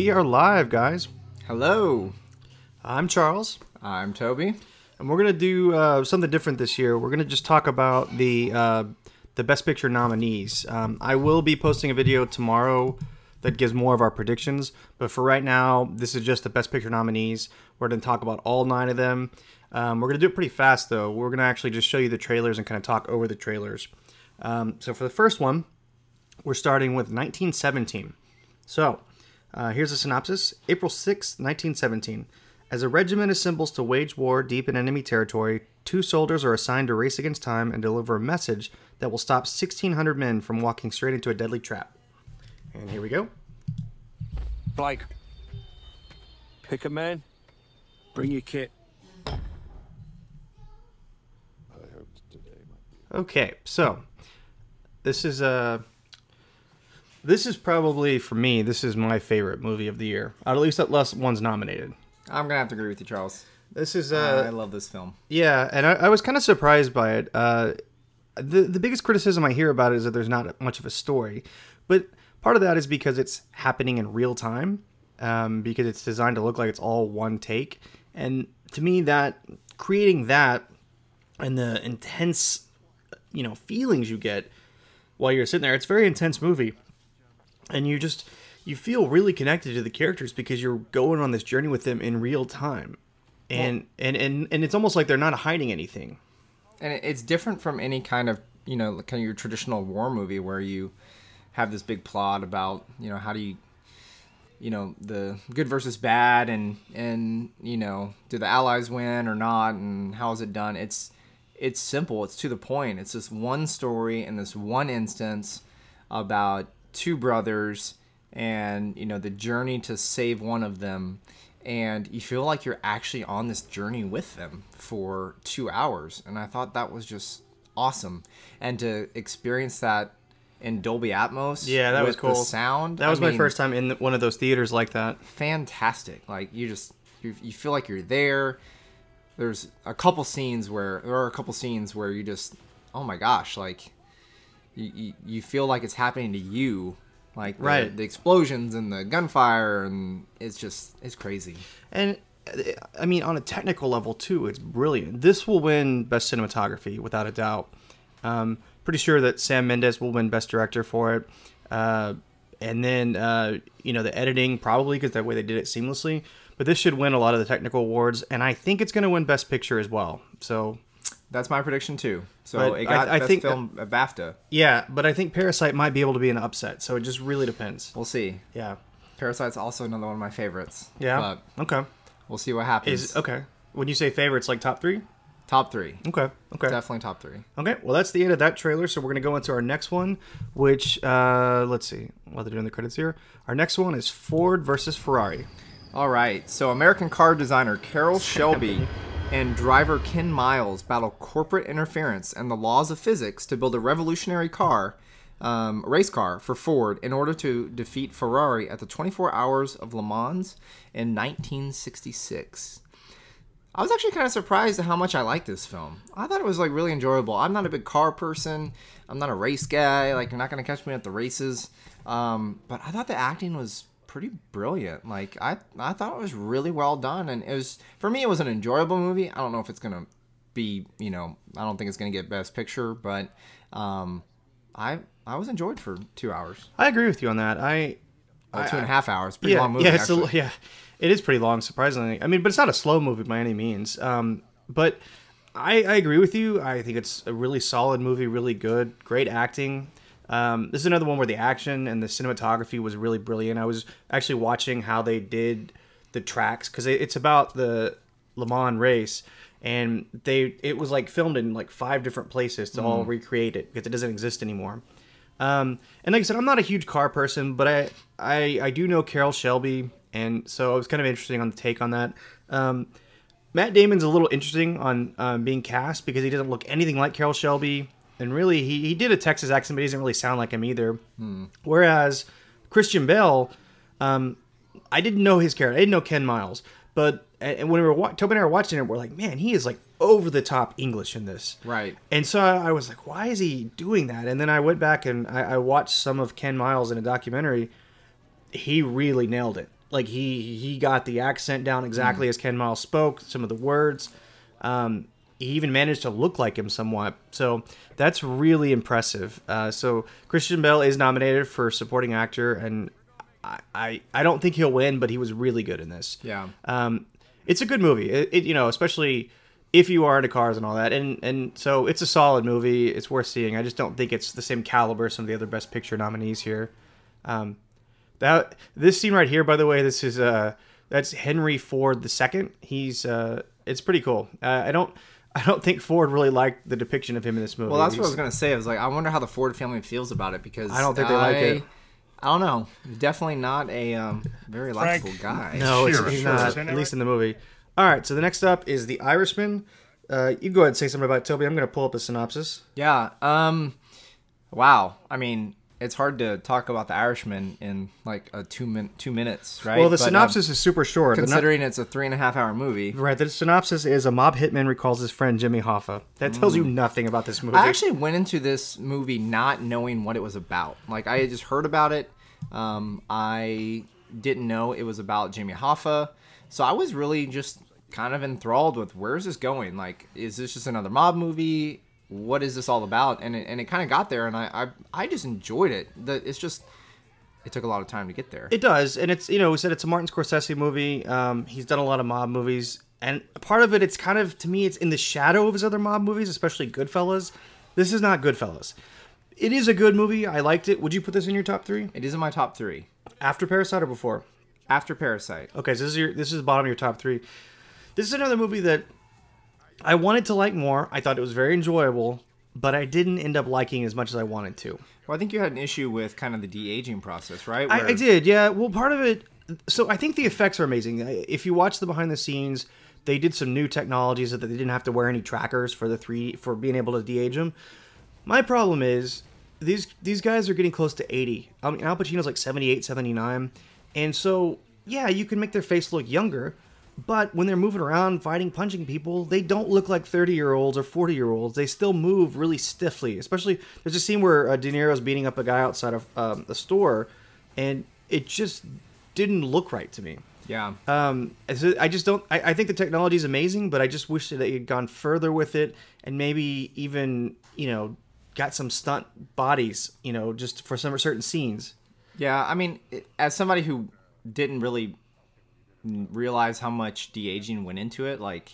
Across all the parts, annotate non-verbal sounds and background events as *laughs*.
We are live, guys. Hello, I'm Charles, I'm Toby. and we're gonna do uh, something different this year. We're gonna just talk about the uh, the Best Picture nominees. Um, I will be posting a video tomorrow that gives more of our predictions, but for right now, this is just the Best Picture nominees. We're gonna talk about all nine of them. Um, we're gonna do it pretty fast, though. We're gonna actually just show you the trailers and kind of talk over the trailers. Um, so for the first one, we're starting with 1917. So, uh, here's a synopsis April 6, 1917. As a regiment assembles to wage war deep in enemy territory, two soldiers are assigned to race against time and deliver a message that will stop 1,600 men from walking straight into a deadly trap. And here we go. Blake, pick a man, bring your kit. Okay, so this is Uh, this is probably for me. This is my favorite movie of the year. At least that last one's nominated. I'm gonna have to agree with you, Charles. This is I uh, love this film. Yeah, and I, I was kind of surprised by it. Uh, the the biggest criticism I hear about it is that there's not much of a story, but part of that is because it's happening in real time, um, because it's designed to look like it's all one take, and to me that creating that and the intense, you know, feelings you get while you're sitting there, it's a very intense movie, and you just you feel really connected to the characters because you're going on this journey with them in real time. And, and, and, and it's almost like they're not hiding anything. And it's different from any kind of you know kind of your traditional war movie where you have this big plot about you know how do you you know the good versus bad and and you know do the allies win or not and how is it done it's it's simple it's to the point it's this one story in this one instance about two brothers and you know the journey to save one of them and you feel like you're actually on this journey with them for two hours and i thought that was just awesome and to experience that in dolby atmos Yeah, that was cool. the sound That I was my mean, first time in one of those theaters like that. fantastic. Like you just you, you feel like you're there. There's a couple scenes where there are a couple scenes where you just oh my gosh, like you you, feel like it's happening to you. Like the, Right. the explosions and the gunfire and it's just it's crazy. And uh, I mean, on a technical level too, it's brilliant. This will win best cinematography without a doubt. Um, pretty sure that Sam Mendes will win best director for it. Uh, and then uh, you know the editing probably because that way they did it seamlessly. But this should win a lot of the technical awards, and I think it's going to win best picture as well. So That's my prediction too. So But it got I- I best think film at BAFTA. yeah, but I think Parasite might be able to be an upset. So it just really depends. We'll see. Yeah. Parasite's also another one of my favorites. Yeah. But Okay. we'll see what happens. Is okay. When you say favorites, like top three. top three. Okay. Okay. Definitely top three. Okay, well, that's the end of that trailer. So we're going to go into our next one, which, uh, let's see, while they're doing the credits here. Our next one is Ford versus Ferrari. All right. So American car designer Carroll *laughs* Shelby and driver Ken Miles battle corporate interference and the laws of physics to build a revolutionary car, um, race car for Ford in order to defeat Ferrari at the 24 Hours of Le Mans in 1966. I was actually kind of surprised at how much I liked this film. I thought it was like really enjoyable. I'm not a big car person. I'm not a race guy. Like you're not gonna catch me at the races. Um, but I thought the acting was pretty brilliant. Like I, I thought it was really well done, and it was for me. It was an enjoyable movie. I don't know if it's gonna be, you know, I don't think it's gonna get Best Picture, but um, I, I was enjoyed for two hours, I agree with you on that. I, well, two and a half hours. Pretty yeah, long movie. yeah, it's a, yeah, it is pretty long, surprisingly. I mean, but it's not a slow movie by any means. Um, but I, I agree with you. I think it's a really solid movie, really good, great acting. Um, this is another one where the action and the cinematography was really brilliant. I was actually watching how they did the tracks because it, it's about the Le Mans race, and they it was like filmed in like five different places to all recreate it because it doesn't exist anymore. Um, and like I said, I'm not a huge car person, but I, I I do know Carroll Shelby, and so it was kind of interesting on the take on that. Um, Matt Damon's a little interesting on um, being cast because he doesn't look anything like Carroll Shelby, and really he, he did a Texas accent, but he doesn't really sound like him either. Whereas Christian Bale, um, I didn't know his character. I didn't know Ken Miles, but and when we were wa- Toby and I were watching it, we're like, man, he is like over the top English in this. Right. And so I I was like, why is he doing that? And then I went back and I, I watched some of Ken Miles in a documentary. He really nailed it. like he he got the accent down exactly as Ken Miles spoke, some of the words. Um, he even managed to look like him somewhat. So that's really impressive. Uh, so Christian Bale is nominated for supporting actor, and I, I I don't think he'll win, but he was really good in this. Yeah. Um, it's a good movie. It, it you know especially if you are into cars and all that, and and so it's a solid movie. It's worth seeing. I just don't think it's the same caliber as some of the other Best Picture nominees here. Um, that this scene right here, by the way, this is uh that's Henry Ford II. He's uh it's pretty cool. Uh, I don't I don't think Ford really liked the depiction of him in this movie. Well, that's what I was gonna say. I was like, I wonder how the Ford family feels about it because I don't think they like it. I don't know. Definitely not a um, very Frank. likable guy. No, it's, Sure, he's sure, not. At least in the movie. All right, so the next up is The Irishman. Uh, you go ahead and say something about Toby. I'm going to pull up a synopsis. Yeah. Um. Wow. I mean, it's hard to talk about the Irishman in like a two min two minutes, right? Well, the But, um, synopsis is super short. Considering it's a three and a half hour movie. right, the synopsis is a mob hitman recalls his friend Jimmy Hoffa. That tells you nothing about this movie. Mm. I actually went into this movie not knowing what it was about. Like I had just heard about it. Um, I didn't know it was about Jimmy Hoffa, so I was really just kind of enthralled with where is this going? Like, is this just another mob movie? What is this all about? And it, and it kind of got there, and I, I I just enjoyed it. The, it's just it took a lot of time to get there. It does, and it's you know we said it's a Martin Scorsese movie. Um, he's done a lot of mob movies, and part of it, it's kind of to me, it's in the shadow of his other mob movies, especially Goodfellas. This is not Goodfellas. It is a good movie. I liked it. Would you put this in your top three it is in my top three after Parasite or before? after Parasite. Okay, so this is your this is the bottom of your top three. This is another movie that I wanted to like more. I thought it was very enjoyable, but I didn't end up liking as much as I wanted to. Well, I think you had an issue with kind of the de aging process, right? I, Where- I did, yeah. Well, part of it. So I think the effects are amazing. If you watch the behind the scenes, they did some new technologies that they didn't have to wear any trackers for the three for being able to de-age them. My problem is these these guys are getting close to 80. I mean, Al Pacino's like 78, 79. And so, yeah, you can make their face look younger, but when they're moving around, fighting, punching people, they don't look like 30 year olds or 40 year olds. They still move really stiffly. Especially, there's a scene where uh, De Niro's beating up a guy outside of um, the store, and it just didn't look right to me. yeah. Um, so I just don't. I, I think the technology is amazing, but I just wish that they had gone further with it and maybe even you know got some stunt bodies, you know, just for some certain scenes. Yeah, I mean, as somebody who didn't really realize how much de aging went into it, like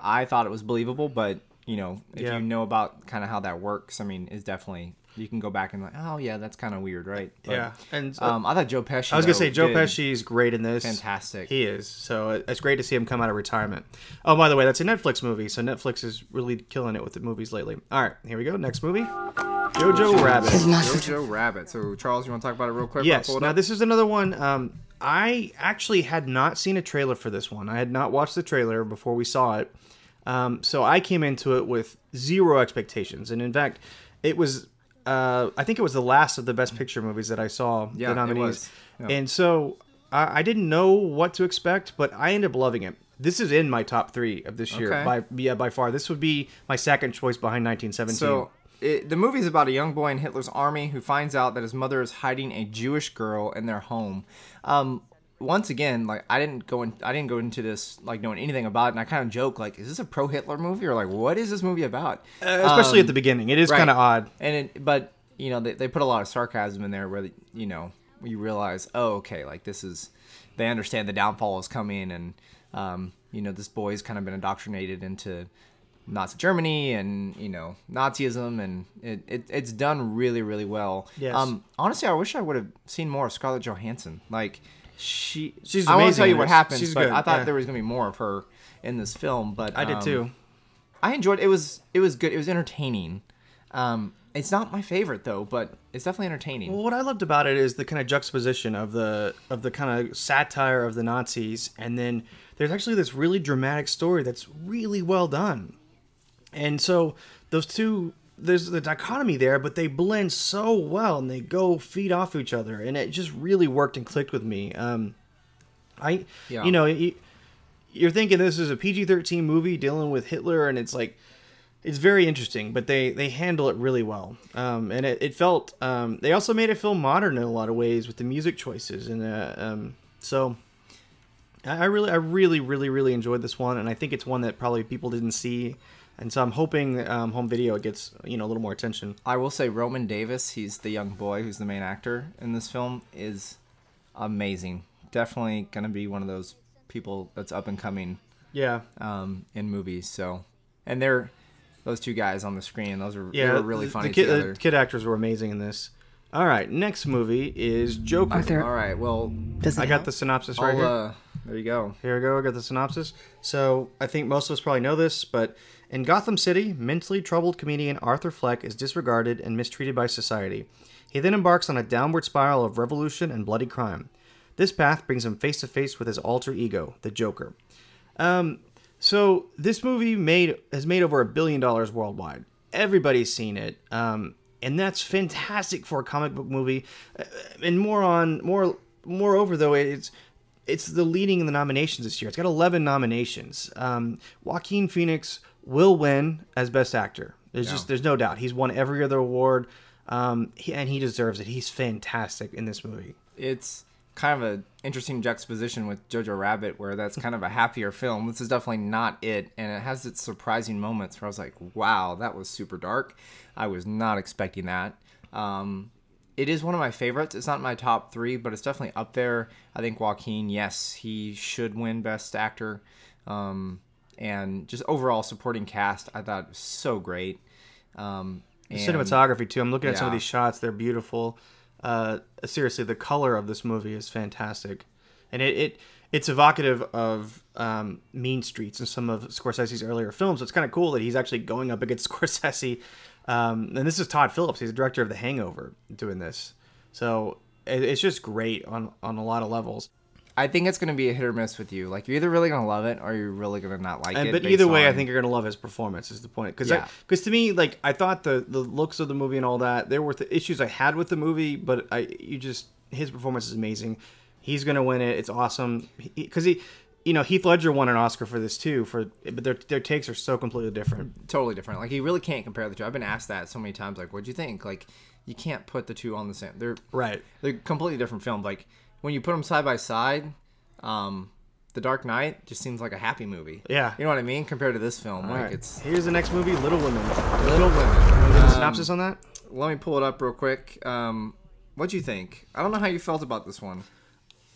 I thought it was believable, but you know, if Yeah. you know about kind of how that works, I mean, it's definitely you can go back and like, oh yeah, that's kind of weird, right? But, Yeah, and uh, um, I thought Joe Pesci. I was gonna though, say Joe did- Pesci's great in this. Fantastic. He is. So it's great to see him come out of retirement. Oh, by the way, that's a Netflix movie. So Netflix is really killing it with the movies lately. All right, here we go. Next movie, Jojo Rabbit. Jojo Rabbit. So Charles, you want to talk about it real quick? while Yes. Now this is another one. Um, I actually had not seen a trailer for this one. I had not watched the trailer before we saw it. Um, so I came into it with zero expectations, and in fact, it was. Uh, I think it was the last of the Best Picture movies that I saw. Yeah, the it nominees. was. Yeah. And so I, I didn't know what to expect, but I ended up loving it. This is in my top three of this year Okay. by yeah by far. This would be my second choice behind 1917. So it, the movie is about a young boy in Hitler's army who finds out that his mother is hiding a Jewish girl in their home. Um, once again, like I didn't go in, I didn't go into this like knowing anything about it, and I kind of joke like, is this a pro Hitler movie or like what is this movie about? Uh, especially Um, at the beginning, it is right. kind of odd. And it, but you know they, they put a lot of sarcasm in there where you know you realize oh okay like this is they understand the downfall is coming and um, you know this boy's kind of been indoctrinated into Nazi Germany and you know Nazism and it, it it's done really really well. Yes. Um, honestly, I wish I would have seen more of Scarlett Johansson. Like she, She's I won't tell you what happens, She's but good, I thought yeah. there was gonna be more of her in this film. But I did um, too. I enjoyed it. was it was good. It was entertaining. Um, it's not my favorite though, but it's definitely entertaining. Well, what I loved about it is the kind of juxtaposition of the of the kind of satire of the Nazis, and then there's actually this really dramatic story that's really well done. And so those two, there's the dichotomy there, but they blend so well, and they go feed off each other, and it just really worked and clicked with me. Um, I, Yeah. you know, you, you're thinking this is a PG-13 movie dealing with Hitler, and it's like it's very interesting, but they they handle it really well. Um, and it, it felt um, they also made it feel modern in a lot of ways with the music choices and uh, um, So I I really, I really, really, really enjoyed this one, and I think it's one that probably people didn't see, and so I'm hoping um, home video gets you know a little more attention. I will say Roman Davis, he's the young boy who's the main actor in this film, is amazing. Definitely gonna be one of those people that's up and coming Yeah, um, in movies. So, and they're those two guys on the screen. Those are yeah, they were really the- funny the kid, together. The kid actors were amazing in this. All right, next movie is Joker. Arthur, All right, well, does it I got help? the synopsis right I'll, here. uh, there you go. Here we go. I got the synopsis. So I think most of us probably know this, but in Gotham City, mentally troubled comedian Arthur Fleck is disregarded and mistreated by society. He then embarks on a downward spiral of revolution and bloody crime. This path brings him face to face with his alter ego, the Joker. Um, so this movie made has made over a billion dollars worldwide. Everybody's seen it, um, and that's fantastic for a comic book movie. Uh, And more on more moreover though, it's it's the leading in the nominations this year. It's got 11 nominations. Um, Joaquin Phoenix will win as best actor. There's just there's no doubt. He's won every other award, um, he, and he deserves it. He's fantastic in this movie. It's kind of an interesting juxtaposition with Jojo Rabbit, where that's kind of a happier film. This is definitely not it, and it has its surprising moments where I was like, "Wow, that was super dark." I was not expecting that. Um, it is one of my favorites. It's not my top three, but it's definitely up there. I think Joaquin, yes, he should win Best Actor, um, and just overall supporting cast, I thought was so great. Um, The and- cinematography too. I'm looking at some of these shots; they're beautiful. Uh, seriously, the color of this movie is fantastic, and it, it it's evocative of um, Mean Streets and some of Scorsese's earlier films. So it's kind of cool that he's actually going up against *laughs* Scorsese. Um, and this is Todd Phillips; he's the director of The Hangover, doing this. So it, it's just great on on a lot of levels. I think it's going to be a hit or miss with you. Like you're either really going to love it or you're really going to not like And, it. but either way, I think you're gonna love his performance. Is the point? Because Yeah. because to me, like I thought the the looks of the movie and all that, there were the issues I had with the movie, but I you just his performance is amazing. He's gonna win it. It's awesome because he, you know, Heath Ledger won an Oscar for this too. For but their their takes are so completely different. totally different. Like you really can't compare the two. I've been asked that so many times. Like, what'd you think? Like, you can't put the two on the same. They're Right. They're completely different films. Like when you put them side by side, um, The Dark Knight just seems like a happy movie. Yeah. You know what I mean? Compared to this film, All like right. it's Here's the next movie, Little Women. Little Women. Wanna give a Um, synopsis on that? Let me pull it up real quick. Um, what'd you think? I don't know how you felt about this one.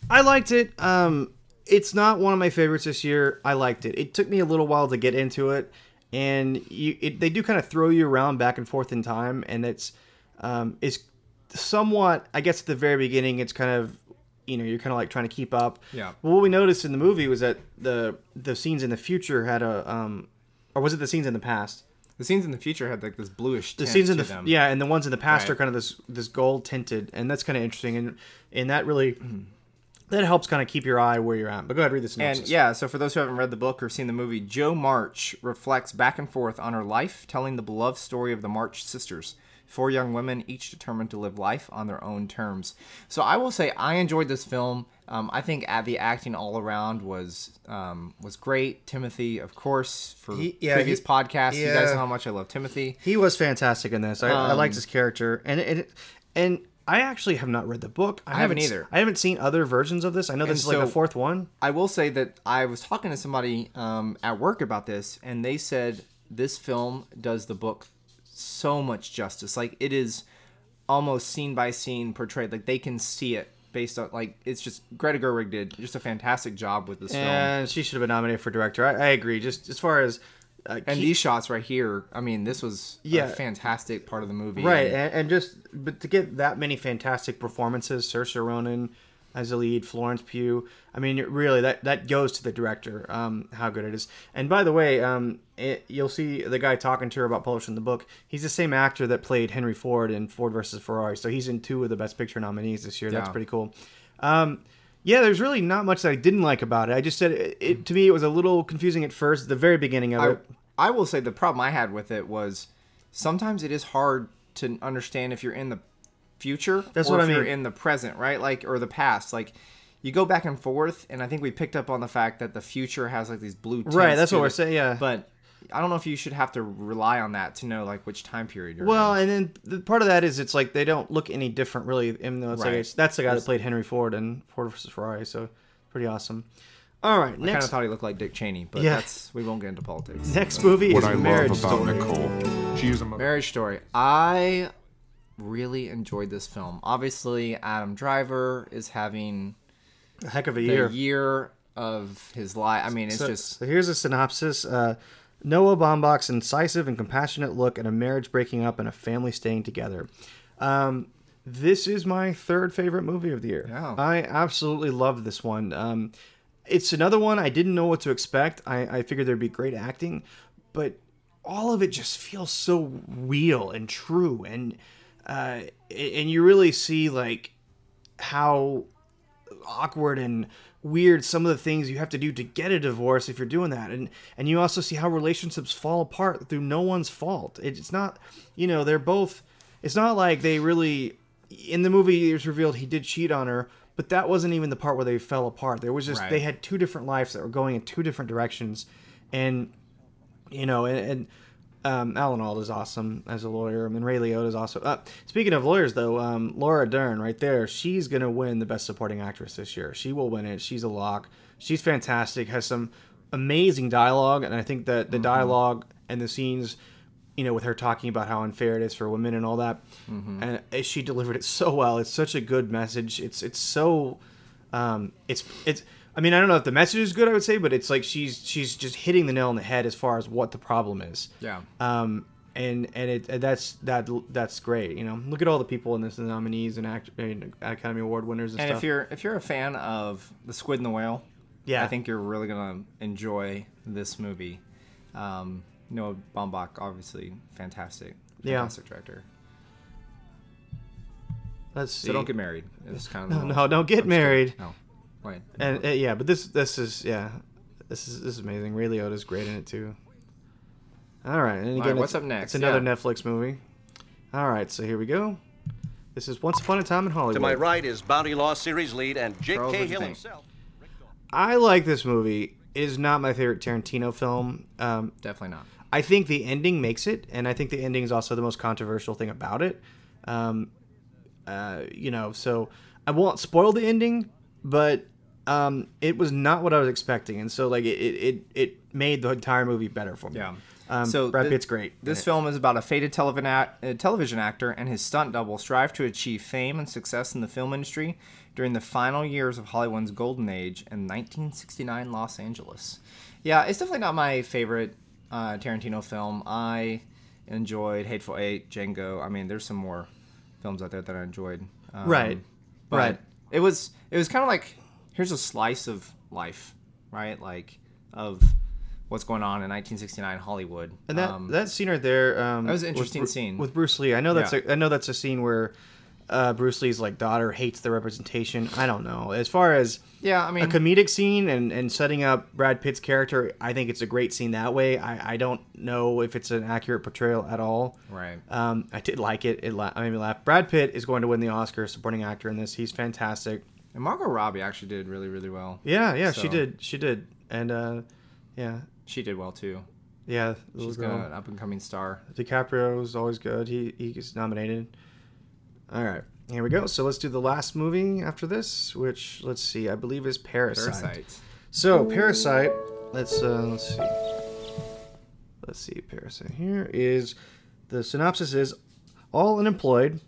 I liked it. Um, it's not one of my favorites this year. I liked it. It took me a little while to get into it, and you, it, they do kind of throw you around back and forth in time, and it's um, it's somewhat. I guess at the very beginning, it's kind of you know you're kind of like trying to keep up. Yeah. Well, what we noticed in the movie was that the the scenes in the future had a um, or was it the scenes in the past? The scenes in the future had like this bluish. the scenes in the them. yeah and the ones in the past Right. are kind of this this gold tinted and that's kind of interesting and and that really that helps kind of keep your eye where you're at but go ahead read the synopsis And yeah, so for those who haven't read the book or seen the movie, Jo March reflects back and forth on her life, telling the beloved story of the March sisters, four young women, each determined to live life on their own terms. So I will say I enjoyed this film. Um, I think the acting all around was um, was great. Timothy, of course, for He- yeah, previous he- podcasts, you guys know how much I love Timothy. he was fantastic in this i, I liked Um, his character and it and i actually have not read the book i, haven't s- either. i haven't seen other versions of this i know this And is like the fourth one I will say that I was talking to somebody um, at work about this, and they said this film does the book so much justice. Like it is almost scene by scene portrayed. Like they can see it based on like it's just Greta Gerwig did just a fantastic job with this film. and she should have been nominated for director i, I agree just as far as uh, And these shots right here, I mean, this was Yeah. a fantastic part of the movie. right And and, and just but to get that many fantastic performances Saoirse Ronan as the lead Florence Pugh. I mean really that that goes to the director um how good it is. And by the way um it, you'll see the guy talking to her about publishing the book. He's the same actor that played Henry Ford in Ford versus Ferrari. So he's in two of the best picture nominees this year. That's pretty cool. Um yeah, there's really not much that I didn't like about it. I just said it, it to me it was a little confusing at first, the very beginning of I, it. I will say the problem I had with it was sometimes it is hard to understand if you're in the future That's or what if I you're mean. in the present, right? Like or the past. Like you go back and forth, and I think we picked up on the fact that the future has like these blue tints Right, that's to what we're it. saying, yeah. But I don't know if you should have to rely on that to know like which time period you're Well, in. and then the part of that is it's like they don't look any different really, even though it's Right. like that's the guy that played Henry Ford in Ford versus Ferrari, so pretty awesome. All right, I kind of thought he looked like Dick Cheney, but Yeah. that's we won't get into politics. next movie What is I Marriage love about Story. Nicole, she is a mo- Marriage Story. I really enjoyed this film. Obviously, Adam Driver is having A heck of a the year. year, of his life. I mean, it's so, just so here's a synopsis. Uh, Noah Baumbach's incisive and compassionate look at a marriage breaking up and a family staying together. Um, this is my third favorite movie of the year. Yeah. I absolutely loved this one. Um, it's another one I didn't know what to expect. I, I figured there'd be great acting, but all of it just feels so real and true, and uh, and you really see like how awkward and weird some of the things you have to do to get a divorce if you're doing that. And and you also see how relationships fall apart through no one's fault. It's not you know they're both it's not like they really in the movie it was revealed he did cheat on her but that wasn't even the part where they fell apart. There was just Right. they had two different lives that were going in two different directions. And you know, and, and um, Alan Alda is awesome as a lawyer. I mean, Ray Liotta is also. Uh, speaking of lawyers, though, um, Laura Dern right there, she's gonna win the Best Supporting Actress this year. She will win it. She's a lock. She's fantastic. Has some amazing dialogue, and I think that the dialogue and the scenes, you know, with her talking about how unfair it is for women and all that, and uh, she delivered it *laughs* so well. It's such a good message. It's it's so, um, it's it's. I mean, I don't know if the message is good. I would say, but it's like she's she's just hitting the nail on the head as far as what the problem is. yeah. Um, and and it and that's that that's great. You know, look at all the people in this, the nominees and act, and Academy Award winners and, And stuff. if you're if you're a fan of the Squid and the Whale, Yeah. I think you're really gonna enjoy this movie. Um, Noah Baumbach, obviously, fantastic, Yeah. fantastic director. Let's see. So don't get married. It's kind of No, no, don't get married. No, wait. And uh, yeah, but this this is yeah, this is this is amazing. Ray Liotta's great in it too. All right, and again, right, what's up next? It's another Yeah. Netflix movie. All right, so here we go. This is Once Upon a Time in Hollywood. To my right is Bounty Law series lead and Jake Charles, what'd you Cahill think? himself. I like this movie. It is not my favorite Tarantino film. Um, Definitely not. I think the ending makes it, and I think the ending is also the most controversial thing about it. Um, uh, you know, so I won't spoil the ending, but um, it was not what I was expecting, and so like it it, it, made the entire movie better for me. Yeah. Um, so Brad Pitt's great. This film is about a faded television, act, uh, television actor and his stunt double strive to achieve fame and success in the film industry during the final years of Hollywood's golden age in 1969 Los Angeles. Yeah, it's definitely not my favorite uh, Tarantino film. I enjoyed Hateful Eight, Django. I mean, there's some more films out there that I enjoyed. Um, Right. but Right. It was it was kind of like here's a slice of life, right? Like of what's going on in 1969 Hollywood. And that Um, that scene right there, um, That was an interesting Bru- scene. with Bruce Lee. I know that's Yeah. a, I know that's a scene where uh, Bruce Lee's like daughter hates the representation. I don't know. As far as Yeah, I mean, a comedic scene and, and setting up Brad Pitt's character, I think it's a great scene that way. I, I don't know if it's an accurate portrayal at all. Right. Um, I did like it. It la- I made me laugh. Brad Pitt is going to win the Oscar supporting actor in this. He's fantastic. And Margot Robbie actually did really, really well. Yeah, yeah, she did. She did. And uh, yeah, She did well too. yeah. She's girl. an up and coming star. DiCaprio is always good. He he gets nominated. All right, here we go. So let's do the last movie after this, which let's see, I believe is Parasite. Parasite. So Parasite. Let's uh, let's see. Let's see. Parasite. Here is the synopsis: is all unemployed.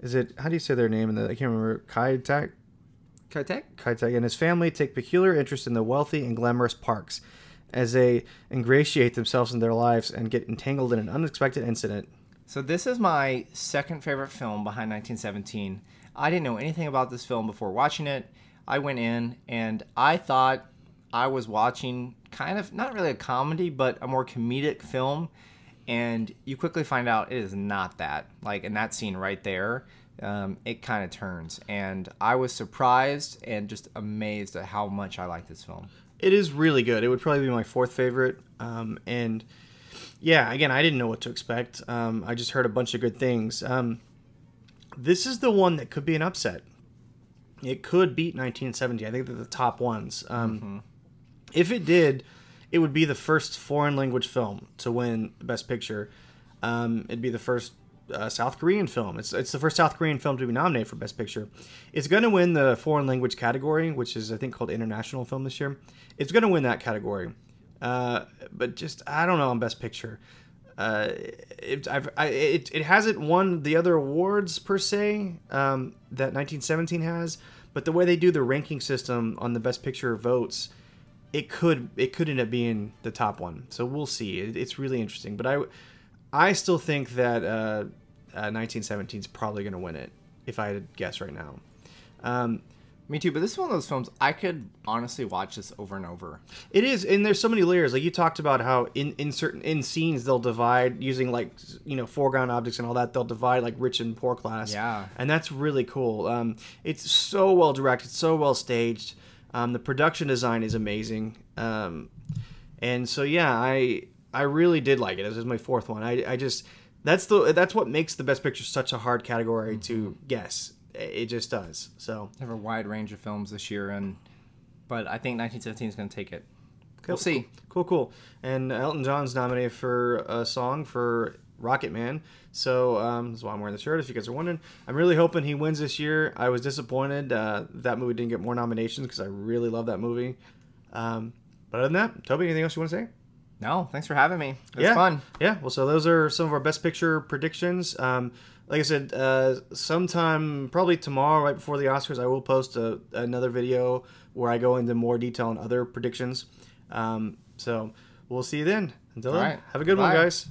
Is it how do you say their name? In the I can't remember. Kai Tak. Kotek? Kaitek and his family take peculiar interest in the wealthy and glamorous parks as they ingratiate themselves in their lives and get entangled in an unexpected incident. So this is my second favorite film behind 1917. I didn't know anything about this film before watching it. I went in and I thought I was watching kind of not really a comedy, but a more comedic film. And you quickly find out it is not that. Like in that scene right there, um, it kind of turns. And I was surprised and just amazed at how much I like this film. It is really good. It would probably be my fourth favorite. Um, and yeah, again, I didn't know what to expect. Um, I just heard a bunch of good things. Um, this is the one that could be an upset. It could beat 1970. I think they're the top ones. Um, If it did, it would be the first foreign language film to win Best Picture. Um, it'd be the first uh, South Korean film. It's it's the first South Korean film to be nominated for Best Picture. It's going to win the foreign language category, which is I think called international film this year. It's going to win that category, uh, but just I don't know on Best Picture. Uh, it, I, it, it hasn't won the other awards per se um, that 1917 has, but the way they do the ranking system on the Best Picture votes, it could it could end up being the top one. So we'll see. It, it's really interesting, but I I still think that uh, uh, 1917 is probably going to win it if I had to guess right now. Um, Me too, but this is one of those films I could honestly watch this over and over. It is, and there's so many layers. Like you talked about how in in certain in scenes they'll divide using like you know foreground objects and all that. They'll divide like rich and poor class. Yeah. and that's really cool. Um, it's so well directed, so well staged. Um, the production design is amazing. Um, and so yeah, I I really did like it. This is my fourth one. I I just that's the that's what makes the best picture such a hard category to guess. It just does. So have a wide range of films this year, and but I think 1917 is going to take it. We'll see. Cool, cool. And Elton John's nominated for a song for Rocket Man. So um, that's why I'm wearing the shirt. If you guys are wondering, I'm really hoping he wins this year. I was disappointed uh, that movie didn't get more nominations because I really love that movie. Um, but other than that, Toby, anything else you want to say? No, thanks for having me. It was yeah, fun. Yeah. Well, so those are some of our best picture predictions. Um, like I said, uh, sometime probably tomorrow, right before the Oscars, I will post a, another video where I go into more detail on other predictions. Um, so we'll see you then. Until All then, right. have a good one, guys.